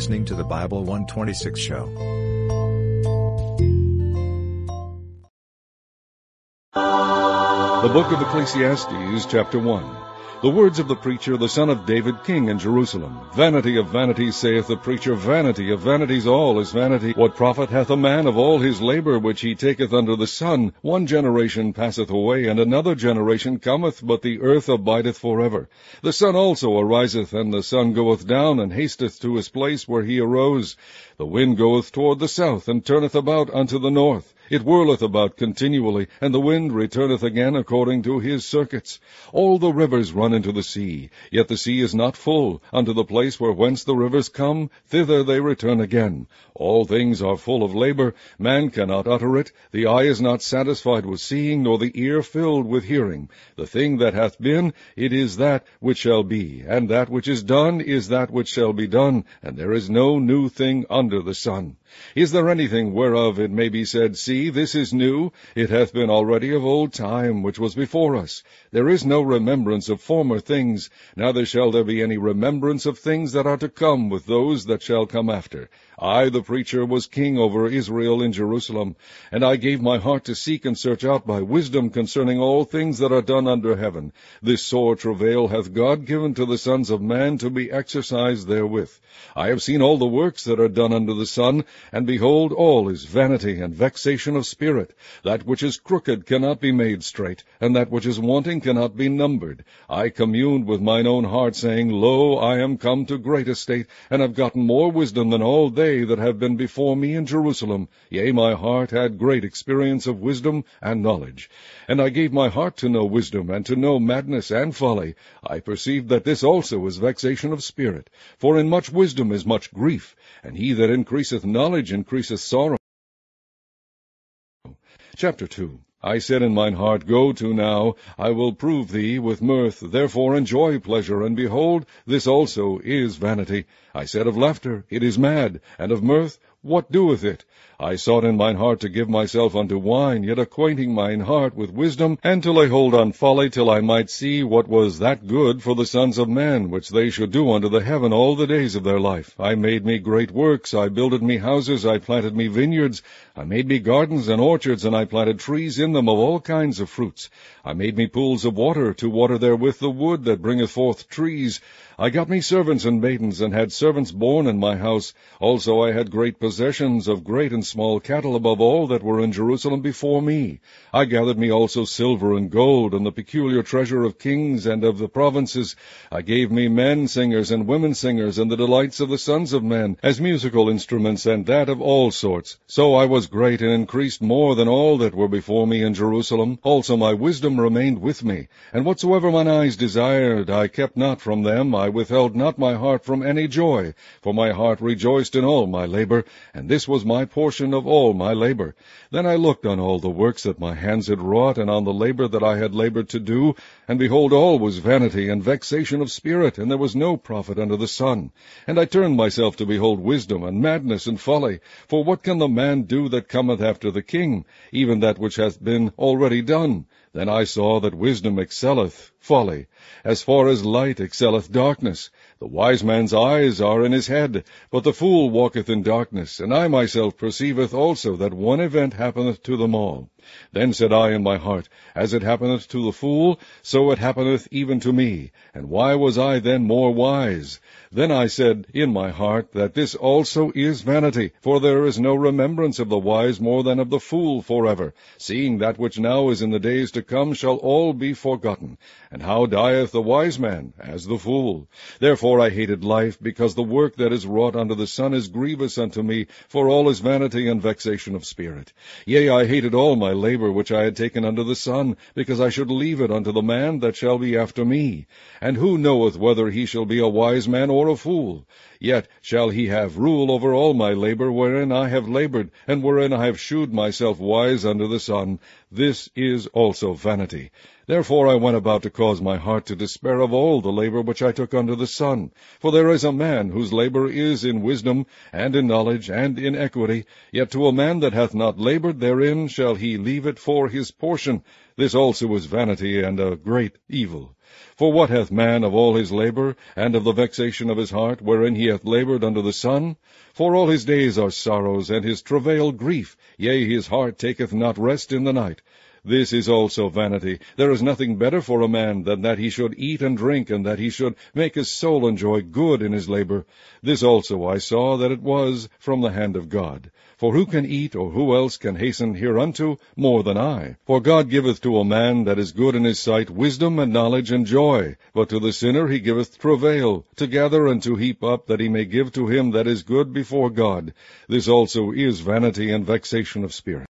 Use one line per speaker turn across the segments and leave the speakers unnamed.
listening to the Bible 126 show.
The book of Ecclesiastes, chapter 1. The words of the preacher, the son of David, king in Jerusalem. Vanity of vanities, saith the preacher, vanity of vanities all is vanity. What profit hath a man of all his labor which he taketh under the sun? One generation passeth away, and another generation cometh, but the earth abideth for ever. The sun also ariseth, and the sun goeth down, and hasteth to his place where he arose. The wind goeth toward the south, and turneth about unto the north. It whirleth about continually, and the wind returneth again according to his circuits. All the rivers run into the sea, yet the sea is not full. Unto the place where whence the rivers come, thither they return again. All things are full of labor. Man cannot utter it. The eye is not satisfied with seeing, nor the ear filled with hearing. The thing that hath been, it is that which shall be, and that which is done is that which shall be done, and there is no new thing under the sun. Is there anything whereof it may be said, See, this is new? It hath been already of old time, which was before us. There is no remembrance of former things, neither shall there be any remembrance of things that are to come with those that shall come after. I, the preacher, was king over Israel in Jerusalem, and I gave my heart to seek and search out by wisdom concerning all things that are done under heaven. This sore travail hath God given to the sons of man to be exercised therewith. I have seen all the works that are done under the sun, and behold, all is vanity and vexation of spirit. That which is crooked cannot be made straight, and that which is wanting cannot be numbered. I communed with mine own heart, saying, Lo, I am come to great estate, and have gotten more wisdom than all they that have been before me in Jerusalem. Yea, my heart had great experience of wisdom and knowledge. And I gave my heart to know wisdom, and to know madness and folly. I perceived that this also is vexation of spirit. For in much wisdom is much grief, and he that increaseth knowledge increaseth sorrow. Chapter 2 I said in mine heart, Go to now, I will prove thee with mirth, therefore enjoy pleasure, and behold, this also is vanity. I said of laughter, It is mad, and of mirth, what doeth it? I sought in mine heart to give myself unto wine, yet acquainting mine heart with wisdom, and to lay hold on folly, till I might see what was that good for the sons of men, which they should do unto the heaven all the days of their life. I made me great works, I builded me houses, I planted me vineyards, I made me gardens and orchards, and I planted trees in them of all kinds of fruits. I made me pools of water, to water therewith the wood that bringeth forth trees. I got me servants and maidens, and had servants born in my house. Also I had great possessions of great and small cattle above all that were in Jerusalem before me. I gathered me also silver and gold, and the peculiar treasure of kings and of the provinces. I gave me men singers and women singers, and the delights of the sons of men, as musical instruments, and that of all sorts. So I was great, and increased more than all that were before me in Jerusalem. Also my wisdom remained with me, and whatsoever mine eyes desired, I kept not from them. I withheld not my heart from any joy, for my heart rejoiced in all my labor, and this was my portion of all my labor. Then I looked on all the works that my hands had wrought, and on the labor that I had labored to do, and behold, all was vanity and vexation of spirit, and there was no profit under the sun. And I turned myself to behold wisdom, and madness, and folly. For what can the man do that cometh after the king? Even that which hath been already done. Then I saw that wisdom excelleth folly, as far as light excelleth darkness. The wise man's eyes are in his head, but the fool walketh in darkness. And I myself perceiveth also that one event happeneth to them all. Then said I in my heart, As it happeneth to the fool, so it happeneth even to me. And why was I then more wise? Then I said in my heart that this also is vanity, for there is no remembrance of the wise more than of the fool forever, seeing that which now is in the days to come shall all be forgotten. And how dieth the wise man? As the fool. Therefore I hated life, because the work that is wrought under the sun is grievous unto me, for all is vanity and vexation of spirit. Yea, I hated all my labor which I had taken under the sun, because I should leave it unto the man that shall be after me. And who knoweth whether he shall be a wise man or a fool? Yet shall he have rule over all my labor wherein I have labored, and wherein I have shewed myself wise under the sun. This is also vanity. Therefore I went about to cause my heart to despair of all the labor which I took under the sun. For there is a man whose labor is in wisdom, and in knowledge, and in equity, yet to a man that hath not labored therein shall he leave it for his portion. This also is vanity and a great evil. For what hath man of all his labour, and of the vexation of his heart, wherein he hath laboured under the sun? For all his days are sorrows, and his travail grief, yea, his heart taketh not rest in the night. This is also vanity. There is nothing better for a man than that he should eat and drink, and that he should make his soul enjoy good in his labor. This also I saw that it was from the hand of God. For who can eat, or who else can hasten hereunto, more than I? For God giveth to a man that is good in his sight wisdom and knowledge and joy, but to the sinner he giveth travail, to gather and to heap up, that he may give to him that is good before God. This also is vanity and vexation of spirit.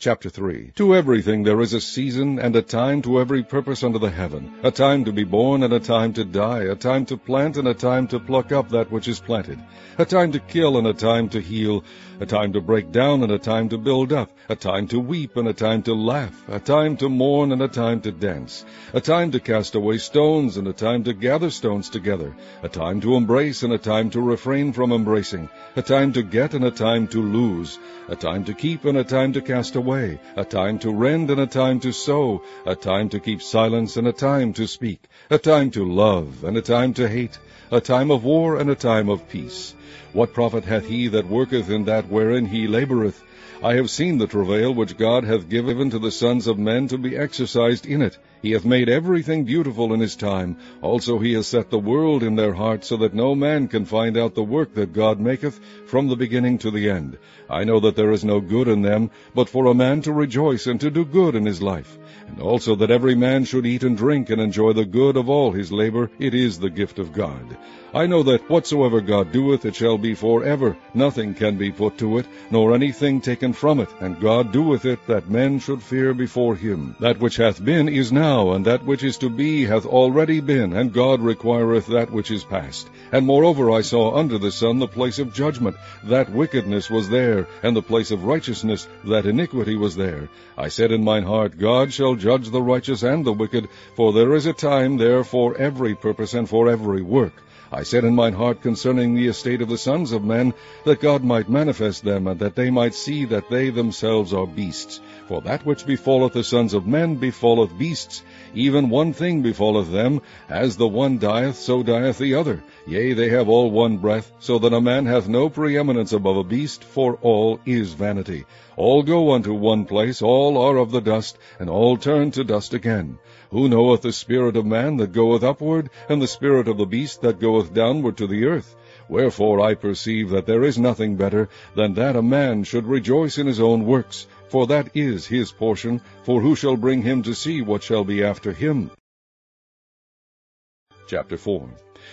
Chapter 3 To everything there is a season and a time to every purpose under the heaven, a time to be born and a time to die, a time to plant and a time to pluck up that which is planted, a time to kill and a time to heal, a time to break down and a time to build up, a time to weep and a time to laugh, a time to mourn and a time to dance, a time to cast away stones and a time to gather stones together, a time to embrace and a time to refrain from embracing, a time to get and a time to lose, a time to keep and a time to cast away, away, a time to rend and a time to sow, a time to keep silence and a time to speak, a time to love and a time to hate, a time of war and a time of peace. What profit hath he that worketh in that wherein he laboureth? I have seen the travail which God hath given to the sons of men to be exercised in it. He hath made everything beautiful in his time. Also he hath set the world in their hearts, so that no man can find out the work that God maketh from the beginning to the end. I know that there is no good in them, but for a man to rejoice and to do good in his life. And also that every man should eat and drink and enjoy the good of all his labor. It is the gift of God. I know that whatsoever God doeth, it shall be for ever. Nothing can be put to it, nor anything taken from it. And God doeth it, that men should fear before him. That which hath been is now, and that which is to be hath already been, and God requireth that which is past. And moreover I saw under the sun the place of judgment, that wickedness was there, and the place of righteousness, that iniquity was there. I said in mine heart, God shall judge the righteous and the wicked, for there is a time there for every purpose and for every work. I said in mine heart concerning the estate of the sons of men, that God might manifest them, and that they might see that they themselves are beasts. For that which befalleth the sons of men befalleth beasts. Even one thing befalleth them, as the one dieth, so dieth the other. Yea, they have all one breath, so that a man hath no preeminence above a beast, for all is vanity. All go unto one place, all are of the dust, and all turn to dust again. Who knoweth the spirit of man that goeth upward, and the spirit of the beast that goeth downward to the earth? Wherefore I perceive that there is nothing better than that a man should rejoice in his own works, for that is his portion, for who shall bring him to see what shall be after him? Chapter 4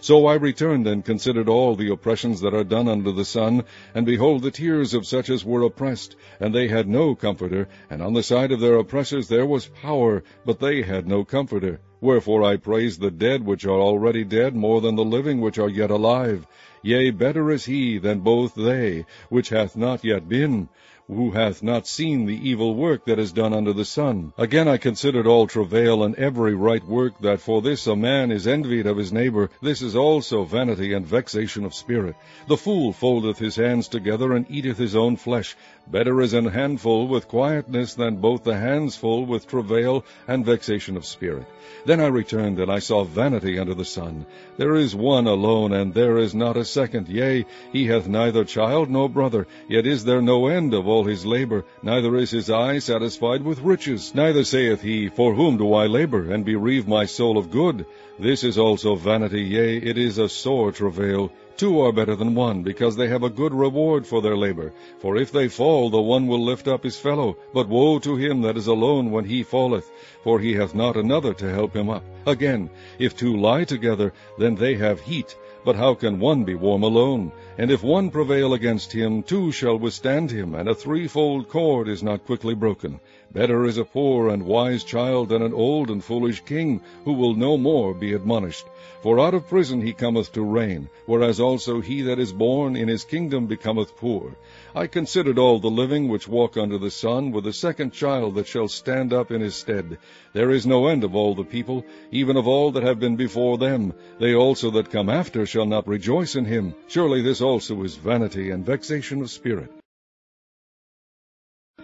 so I returned and considered all the oppressions that are done under the sun, and behold the tears of such as were oppressed, and they had no comforter, and on the side of their oppressors there was power, but they had no comforter. Wherefore I praise the dead which are already dead more than the living which are yet alive. Yea, better is he than both they, which hath not yet been who hath not seen the evil work that is done under the sun. Again I considered all travail and every right work, that for this a man is envied of his neighbor. This is also vanity and vexation of spirit. The fool foldeth his hands together, and eateth his own flesh. Better is an handful with quietness than both the hands full with travail and vexation of spirit. Then I returned, and I saw vanity under the sun. There is one alone, and there is not a second. Yea, he hath neither child nor brother, yet is there no end of all his labor, neither is his eye satisfied with riches. Neither saith he, For whom do I labor, and bereave my soul of good? This is also vanity, yea, it is a sore travail. Two are better than one, because they have a good reward for their labor. For if they fall, the one will lift up his fellow. But woe to him that is alone when he falleth, for he hath not another to help him up. Again, if two lie together, then they have heat. But how can one be warm alone? And if one prevail against him, two shall withstand him, and a threefold cord is not quickly broken. Better is a poor and wise child than an old and foolish king, who will no more be admonished. For out of prison he cometh to reign, whereas also he that is born in his kingdom becometh poor. I considered all the living which walk under the sun, with a second child that shall stand up in his stead. There is no end of all the people, even of all that have been before them. They also that come after shall not rejoice in him. Surely this also is vanity and vexation of spirit.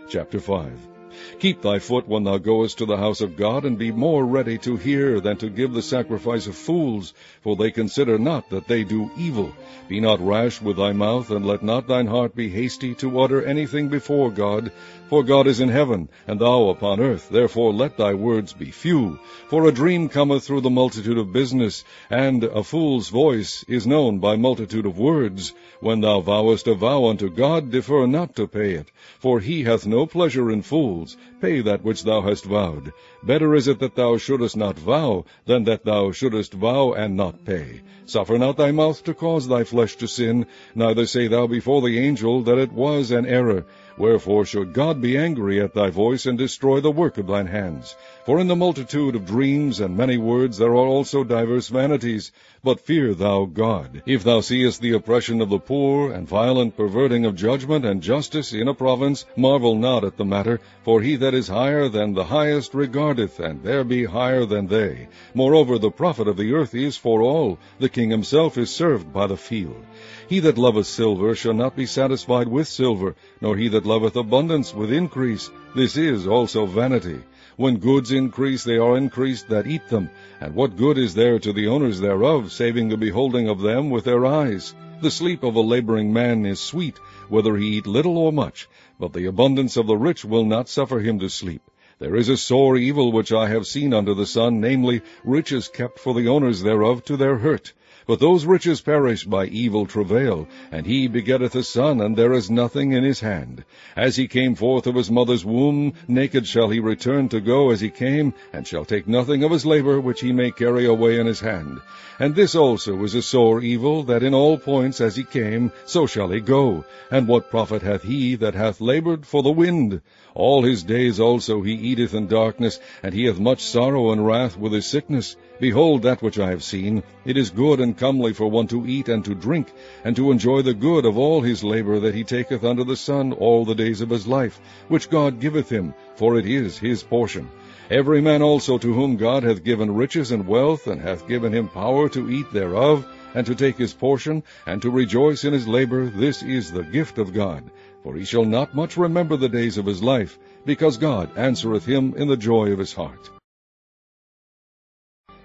Chapter 5 Keep thy foot when thou goest to the house of God, and be more ready to hear than to give the sacrifice of fools, for they consider not that they do evil. Be not rash with thy mouth, and let not thine heart be hasty to utter anything before God, for God is in heaven, and thou upon earth. Therefore let thy words be few. For a dream cometh through the multitude of business, and a fool's voice is known by multitude of words. When thou vowest a vow unto God, defer not to pay it. For he hath no pleasure in fools. Pay that which thou hast vowed. Better is it that thou shouldest not vow, than that thou shouldest vow and not pay. Suffer not thy mouth to cause thy flesh to sin, neither say thou before the angel that it was an error. Wherefore should God be angry at thy voice, and destroy the work of thine hands? For in the multitude of dreams and many words there are also divers vanities. But fear thou God. If thou seest the oppression of the poor, and violent perverting of judgment and justice in a province, marvel not at the matter, for he that is higher than the highest regardeth, and there be higher than they. Moreover, the profit of the earth is for all. The king himself is served by the field. He that loveth silver shall not be satisfied with silver, nor he that loveth abundance with increase. This is also vanity. When goods increase, they are increased that eat them. And what good is there to the owners thereof, saving the beholding of them with their eyes? The sleep of a laboring man is sweet, whether he eat little or much, but the abundance of the rich will not suffer him to sleep. There is a sore evil which I have seen under the sun, namely, riches kept for the owners thereof to their hurt. But those riches perish by evil travail, and he begetteth a son, and there is nothing in his hand. As he came forth of his mother's womb, naked shall he return to go as he came, and shall take nothing of his labor which he may carry away in his hand. And this also is a sore evil, that in all points as he came, so shall he go. And what profit hath he that hath labored for the wind? All his days also he eateth in darkness, and he hath much sorrow and wrath with his sickness. Behold that which I have seen. It is good and comely for one to eat and to drink, and to enjoy the good of all his labor that he taketh under the sun all the days of his life, which God giveth him, for it is his portion. Every man also to whom God hath given riches and wealth, and hath given him power to eat thereof, and to take his portion, and to rejoice in his labor, this is the gift of God. For he shall not much remember the days of his life, because God answereth him in the joy of his heart.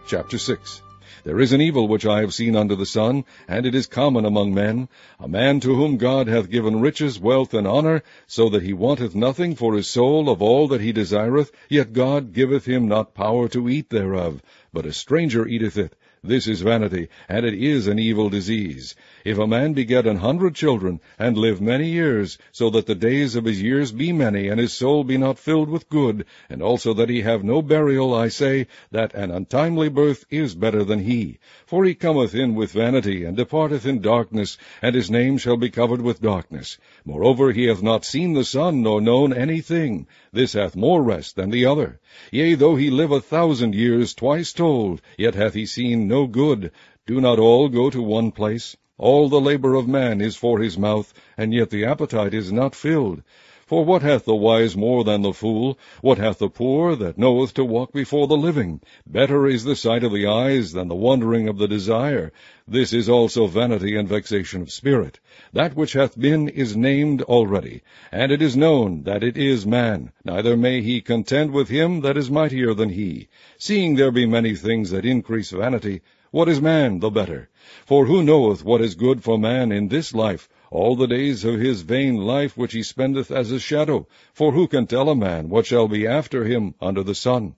Chapter 6 There is an evil which I have seen under the sun, and it is common among men, a man to whom God hath given riches, wealth, and honour, so that he wanteth nothing for his soul of all that he desireth, yet God giveth him not power to eat thereof, but a stranger eateth it. This is vanity, and it is an evil disease. If a man beget an hundred children, and live many years, so that the days of his years be many, and his soul be not filled with good, and also that he have no burial, I say, that an untimely birth is better than he. For he cometh in with vanity, and departeth in darkness, and his name shall be covered with darkness. Moreover, he hath not seen the sun, nor known anything. This hath more rest than the other. Yea, though he live a thousand years, twice told, yet hath he seen no good. Do not all go to one place? All the labor of man is for his mouth, and yet the appetite is not filled. For what hath the wise more than the fool? What hath the poor that knoweth to walk before the living? Better is the sight of the eyes than the wandering of the desire. This is also vanity and vexation of spirit. That which hath been is named already, and it is known that it is man, neither may he contend with him that is mightier than he. Seeing there be many things that increase vanity, what is man the better? For who knoweth what is good for man in this life, all the days of his vain life which he spendeth as a shadow? For who can tell a man what shall be after him under the sun?